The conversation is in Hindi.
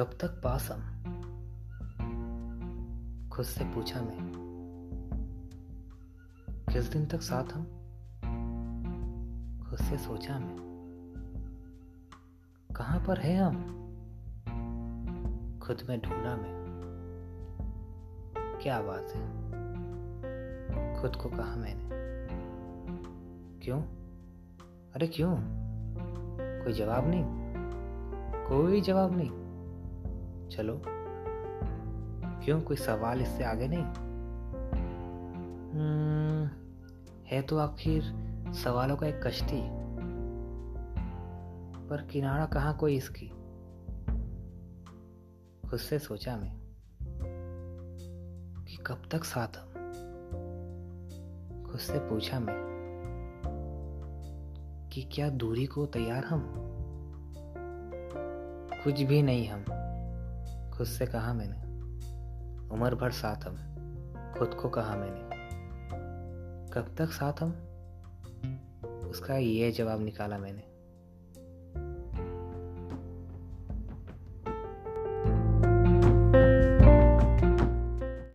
कब तक पास हम? खुद से पूछा मैं। किस दिन तक साथ हम? खुद से सोचा मैं। कहाँ पर है हम? खुद में ढूंढा मैं। क्या बात है? खुद को कहा मैंने। क्यों? अरे क्यों? कोई जवाब नहीं। कोई जवाब नहीं। चलो। क्यों? कोई सवाल इससे आगे नहीं? हम्म, है तो आखिर सवालों का एक कश्ती। पर किनारा कहाँ कोई इसकी? खुद से सोचा मैं कि कब तक साथ हम। खुद से पूछा मैं कि क्या दूरी को तैयार हम? कुछ भी नहीं हम। खुद से कहा मैंने, उम्र भर साथ हम, खुद को कहा मैंने। कब तक साथ हम? उसका ये जवाब निकाला मैंने।